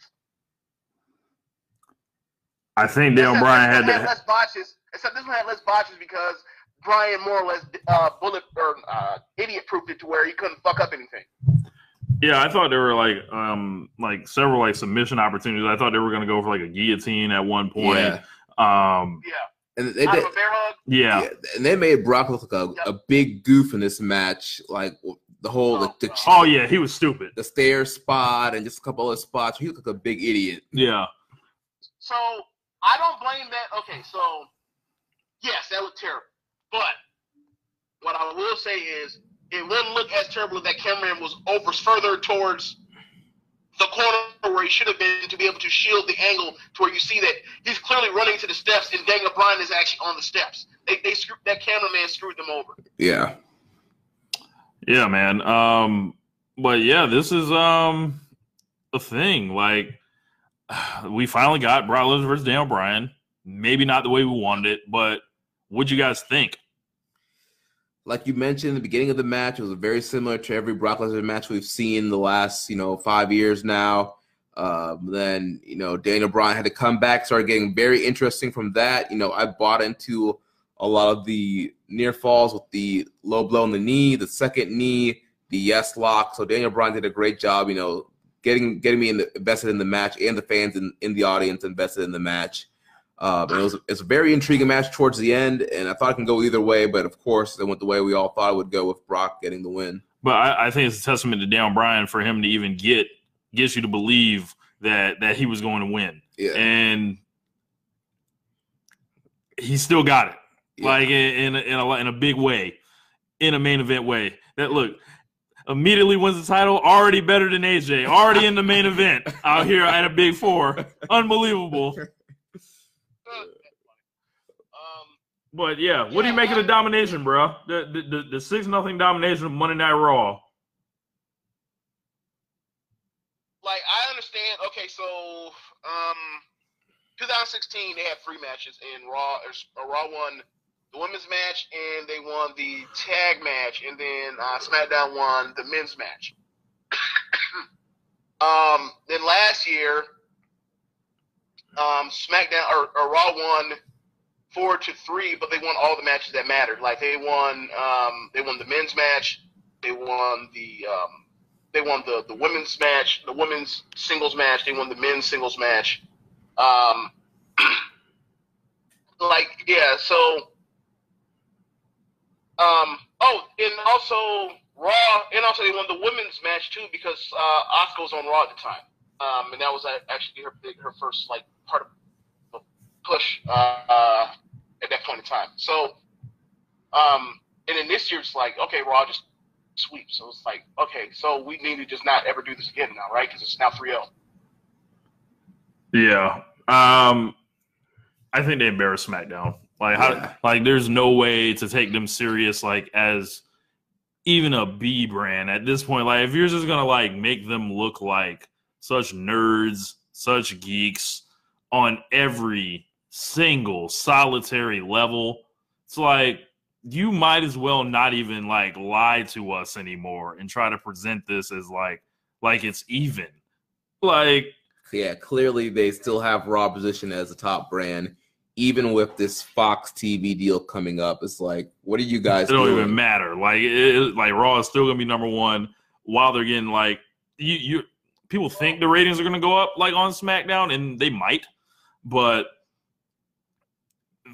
I think Dale Except Bryan had had less botches. Except this one had less botches because Bryan more or less uh, bullet or uh, idiot proofed it to where he couldn't fuck up anything. Yeah, I thought there were like um like several like submission opportunities. I thought they were gonna go for like a guillotine at one point. Yeah. Um Yeah, And they out did, of a bear hug. yeah. yeah, and they made Brock look like a, a big goof in this match. Like the whole like the Oh yeah, he was stupid. the stair spot and just a couple other spots. He looked like a big idiot. Yeah. So I don't blame that. Okay, so yes, that was terrible. But what I will say is it wouldn't look as terrible if that cameraman was over further towards the corner where he should have been to be able to shield the angle to where you see that he's clearly running to the steps and Daniel Bryan is actually on the steps. They they screwed that cameraman screwed them over. Yeah. Yeah, man. Um, but yeah, this is um a thing. Like we finally got Brock Lesnar versus Daniel Bryan. Maybe not the way we wanted it, but what'd you guys think? Like you mentioned, in the beginning of the match it was very similar to every Brock Lesnar match we've seen the last, you know, five years now. Um, then, you know, Daniel Bryan had to come back, started getting very interesting from that. You know, I bought into a lot of the near falls with the low blow on the knee, the second knee, the yes lock. So Daniel Bryan did a great job, you know, getting getting me in the, invested in the match and the fans in, in the audience invested in the match. Uh, and it was it's a very intriguing match towards the end, and I thought it can go either way, but of course it went the way we all thought it would go with Brock getting the win. But I, I think it's a testament to Daniel Bryan for him to even get gets you to believe that that he was going to win, Yeah, and he still got it. yeah. like in in a, in a in a big way, in a main event way. That look immediately wins the title, already better than AJ, already in the main event out here at a big four, unbelievable. Um, But yeah, what do you make of the domination, bro? The the the, the six nothing domination of Monday Night Raw. like I understand. Okay, so um, 2016 they had three matches, in Raw uh, Raw won the women's match, and they won the tag match, and then uh, SmackDown won the men's match. um, then last year, um, SmackDown or, or Raw won four to three, but they won all the matches that mattered. Like they won, um, they won the men's match, they won the um, they won the, the women's match, the women's singles match. They won the men's singles match. Um, like yeah, so um, oh, and also Raw, and also they won the women's match too because uh, Asuka was on Raw at the time, um, and that was actually her her first like part of push uh, uh, at that point in time. So, um, and then this year it's like okay, Raw just sweep. So it's like, okay, so we need to just not ever do this again now, right? Because it's now 3 0. Yeah. Um I think they embarrassed SmackDown. Like how Yeah. like there's no way to take them serious like as even a B brand at this point. Like if you're just gonna like make them look like such nerds, such geeks on every single solitary level. It's like you might as well not even like lie to us anymore and try to present this as like like it's even. Like yeah, clearly they still have Raw position as a top brand, even with this Fox TV deal coming up. It's like, what are you guys? It don't doing? even matter. Like it, like Raw is still gonna be number one while they're getting like you you people think the ratings are gonna go up like on SmackDown and they might, but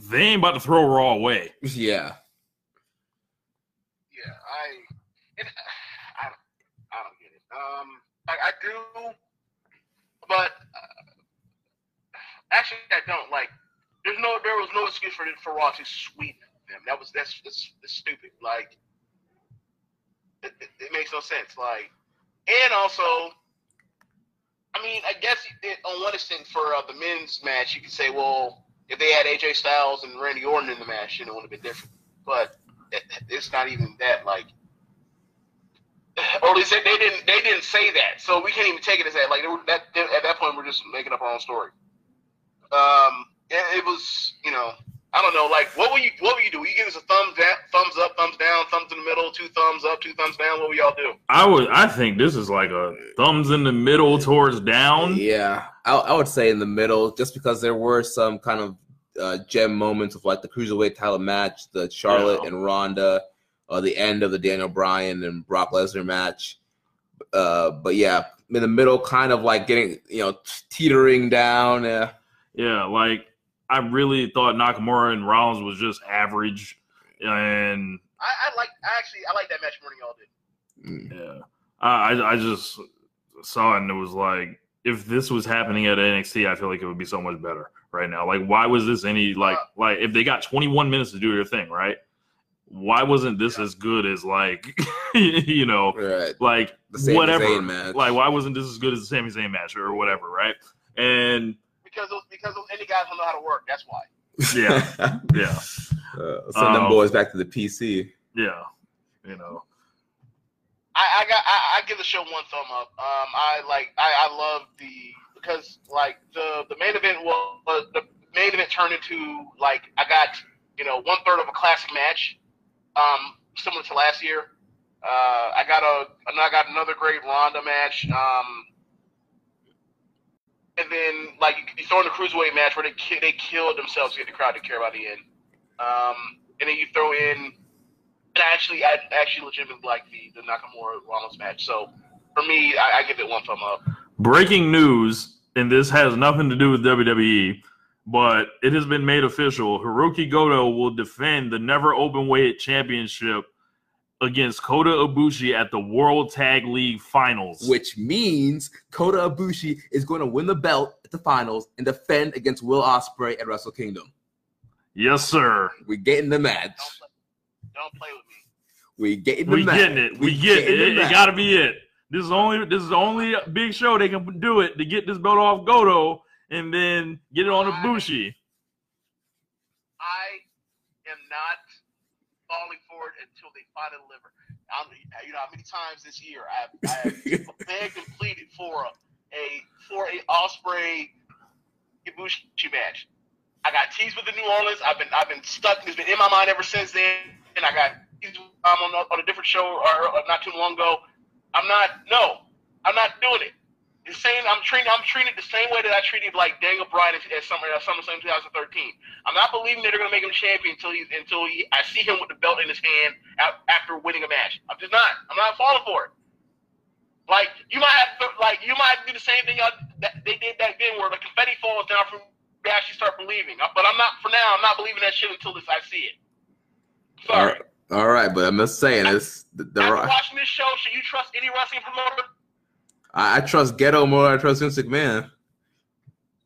they ain't about to throw Raw away. Yeah. Yeah, I, and I, I don't get it. Um, I, I do, but uh, actually, I don't. Like, there's no, there was no excuse for for Raw to sweep them. That was that's that's, that's stupid. Like, it, it, it makes no sense. Like, and also. I mean, I guess it, on one extent for uh, the men's match, you could say, well, if they had AJ Styles and Randy Orton in the match, you know, it would have been different. But it's not even that. Like, or at least they, they didn't they didn't say that, so we can't even take it as that. Like, were, that at that point, we're just making up our own story. Um, it, it was, you know, I don't know. Like, what will you what will you do? Will you give us a thumbs down, thumbs up, thumbs down, thumbs in the middle, two thumbs up, two thumbs down? What will y'all do? I would I think this is like a thumbs in the middle towards down. Yeah, I, I would say in the middle, just because there were some kind of uh, gem moments of like the cruiserweight title match, the Charlotte Yeah. and Ronda, uh, the end of the Daniel Bryan and Brock Lesnar match. Uh, but yeah, in the middle, kind of like getting you know teetering down. Uh, Yeah, like I really thought Nakamura and Rollins was just average, and I, I like I actually I like that match more than y'all did. mm, yeah, I I I just saw it and it was like if this was happening at NXT, I feel like it would be so much better right now. Like, why was this any like Uh, like if they got 21 minutes to do their thing, right? Why wasn't this as good as like you know right, like the Sami whatever Zayn match. like why wasn't this as good as the Sami Zayn match or whatever, right? And Because those because those indie guys don't know how to work. That's why. yeah, yeah, uh, send them Um, boys back to the PC. yeah, you know. I, I got I, I give the show one thumb up. Um, I like I, I love the because like the the main event was, was the main event turned into like I got you know one third of a classic match, um, similar to last year. Uh, I got a I got another great Ronda match. Um, and then like you, throw in the cruiserweight match where they they killed themselves to get the crowd to care about the end. Um, and then you throw in and I actually, I actually legitimately like the the Nakamura Ramos match. So for me, I, I give it one thumb up. Breaking news, and this has nothing to do with WWE, but it has been made official. Hiroki Goto will defend the never open weight championship against Kota Ibushi at the World Tag League Finals. Which means Kota Ibushi is going to win the belt at the finals and defend against Will Ospreay at Wrestle Kingdom. yes, sir. We're getting the match. Don't play, with me. We getting the We match. getting it. We get it. getting the It, it got to be it. This is only this is the only big show they can do it to get this belt off Goto and then get it on Ibushi. I am not falling for it until they finally deliver. I'm, you know how many times this year I've, I've begged and pleaded for a, a for a Ospreay Ibushi match. I got teased with the New Orleans. I've been I've been stuck. It's been in my mind ever since then. And I got teased um, on, on a different show or, or not too long ago. I'm not. No, I'm not doing it. The same. I'm treating. I'm treating it the same way that I treated like Daniel Bryan at, at Summer at SummerSlam 2013. I'm not believing that they're to make him champion until he until he, I see him with the belt in his hand after winning a match. I'm just not. I'm not falling for it. Like you might have like you might do the same thing y'all, that they did back then, where the confetti falls down from you actually start believing. Uh, But I'm not for now. I'm not believing that shit until this I see it. Sorry. right, all right, but I'm just saying, it's the, the After watching this show, should you trust any wrestling promoter? I, I trust Gedo more I trust Vince McMahon.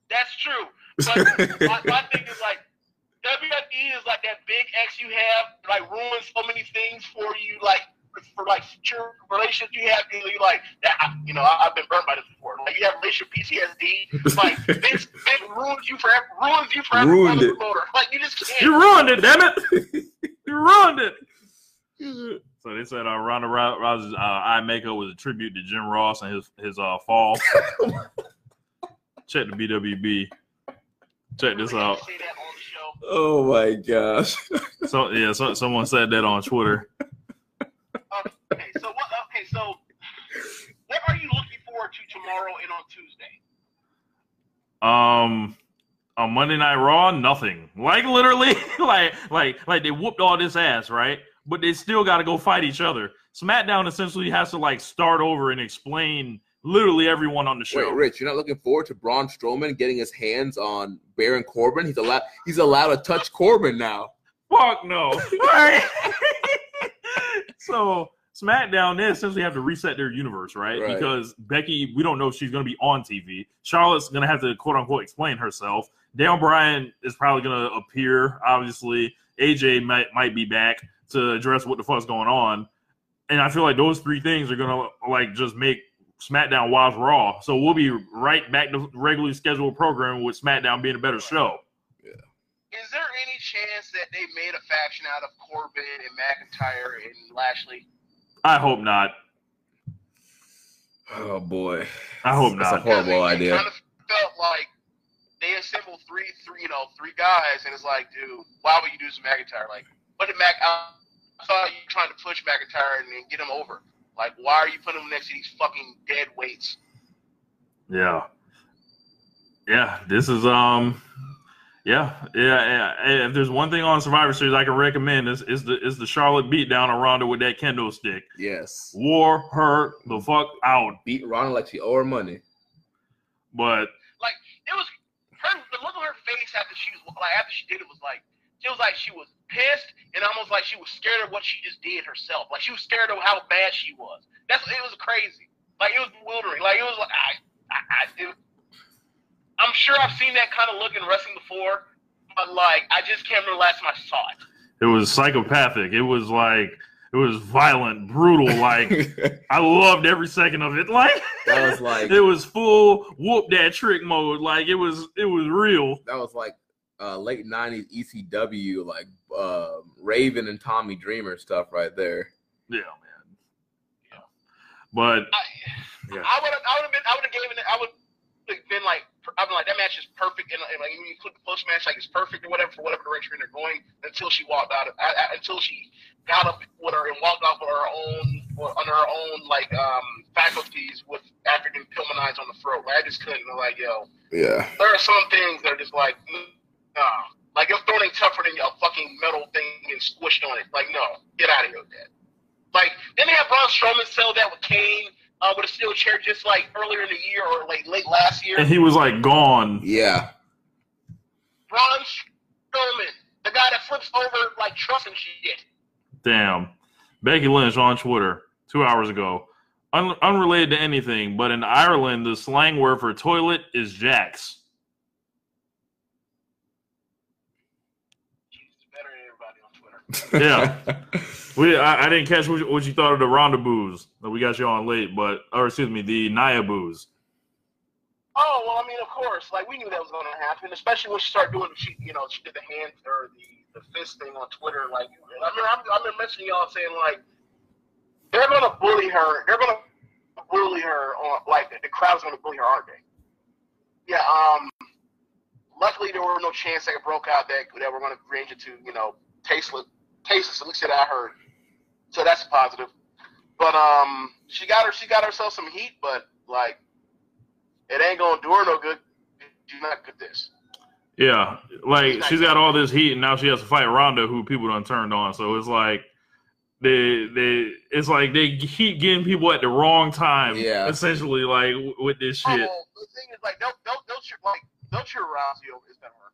That's true. But my, my thing is like WWE is like that big X you have, like ruins so many things for you, like for like future relationships you have. You know, like that. You know, I, I've been burned by this before. Like you have relationship PTSD. Like Vince, Vince ruins you forever. Ruins you forever. Ruined it. Like you just can't. You ruined it, damn it! you ruined it. So they said uh, Ronda Rousey's uh, eye makeup was a tribute to Jim Ross and his his uh, fall. Check the BWB. Check this out. have to say that on the show. Oh my gosh. So yeah, so, someone said that on Twitter. Okay, so what? Okay, so what are you looking forward to tomorrow and on Tuesday? Um, on Monday Night Raw, nothing. Like literally, like like like they whooped all this ass, right? But they still got to go fight each other. SmackDown essentially has to like start over and explain literally everyone on the show. Wait, Rich, you're not looking forward to Braun Strowman getting his hands on Baron Corbin? He's allowed. He's allowed to touch Corbin now. Fuck no. So SmackDown, they essentially have to reset their universe, right? Right. Because Becky, we don't know if she's going to be on TV. Charlotte's going to have to quote unquote explain herself. Daniel Bryan is probably going to appear. Obviously, AJ might might be back to address what the fuck's going on. And I feel like those three things are going to like just make SmackDown watch Raw. So we'll be right back to regularly scheduled programming with SmackDown being a better show. Is there any chance that they made a faction out of Corbin and McIntyre and Lashley? I hope not. Oh boy, I hope That's not. a horrible Because it- idea. It kind of felt like they assembled three, three, you know, three guys, and it's like, dude, why would you do this McIntyre? Like, what did Mac? I, I thought you were trying to push McIntyre and, and get him over. Like, why are you putting him next to these fucking dead weights? Yeah. Yeah, this is um yeah, yeah, yeah. If there's one thing on Survivor Series I can recommend is is the is the Charlotte beatdown on Ronda with that kendo stick. yes. Wore her the fuck out. Beat Ronda like she owe her money. But Like, it was her. The look on her face after she was like after she did it was like she was like she was pissed and almost like she was scared of what she just did herself. Like she was scared of how bad she was. That's it was crazy. Like it was bewildering. Like it was like I I, I it, I'm sure I've seen that kind of look in wrestling before, but like I just can't remember the last time I saw it. it was psychopathic. It was like it was violent, brutal. Like I loved every second of it. Like that was like it was full whoop that trick mode. Like it was it was real. that was like uh, late '90s ECW, like uh, Raven and Tommy Dreamer stuff right there. Yeah, man. Yeah. But I, Yeah. I would have, I would have been, I would have given it, I would have been like, I've been like, that match is perfect, and, and like when you put the post match, like it's perfect or whatever for whatever direction they're going until she walked out, of, I, I, until she got up with her and walked off with her own, or on her own like um faculties with African Pillmanized on the throat. Like I just couldn't. I'm like, yo, Yeah. there are some things that are just like, nah. Like your throat ain't tougher than your fucking metal thing and squished on it. Like, no, get out of here with that. Like, didn't they have Braun Strowman sell that with Kane uh, with a steel chair just like earlier in the year or like late last year? and he was like gone. Yeah. Braun Strowman, the guy that flips over like trucks and shit. Damn. Becky Lynch on Twitter two hours ago. Un- unrelated to anything, but in Ireland, the slang word for toilet is jacks. She's better than everybody on Twitter. Yeah. We, I, I didn't catch what, you- what you thought of the boos that we got you on late, but or excuse me, the Nia boos. Oh well, I mean, of course, like we knew that was going to happen, especially when she started doing, she, you know, she did the hand or the the fist thing on Twitter. Like, I mean, I'm, I'm mentioning y'all saying like they're going to bully her. They're going to bully her on like the crowd's going to bully her, aren't they? Yeah. Um. Luckily, there were no chants that it broke out that that we're going to range it to you know tasteless, tasteless. At least that I heard. So that's positive. But um, she got her. She got herself some heat, but like it ain't gonna do her no good. She's not good. at This. Yeah, like she's got all this heat, and now she has to fight Ronda, who people done turned on. So it's like they they it's like they keep getting people at the wrong time. Yeah. essentially, like with this Oh, shit. the thing is, like they'll they'll they'll cheer like they'll cheer Rousey over instead of her.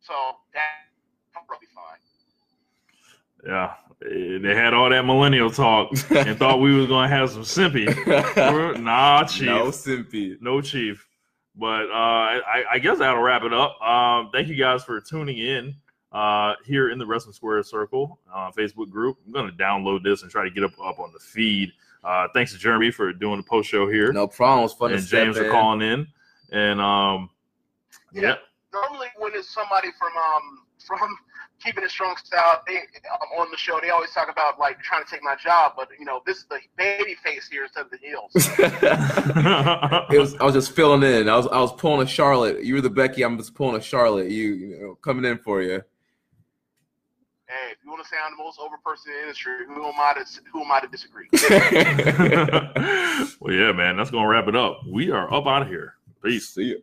So that's probably fine. Yeah, they had all that millennial talk and thought we was gonna have some simpy. nah, chief. no simpy. no chief. But uh, I, I guess that'll wrap it up. Um, thank you guys for tuning in uh, here in the Wrestling Square Circle uh, Facebook group. I'm going to download this and try to get up, up on the feed. Uh, thanks to Jeremy for doing the post show here. No problem. It's fun and to step James for calling in. And um, yeah, Normally, when it's somebody from um from keeping it strong style. They um, on the show they always talk about like trying to take my job, but you know this is the baby face here instead of the heels. it was I was just filling in. I was I was pulling a Charlotte. You were the Becky. I'm just pulling a Charlotte. You, you know, coming in for you. Hey, if you want to say I'm the most over person in the industry, who am I to who am I to disagree? well, yeah, man, that's gonna wrap it up. We are up out of here. Peace. See you.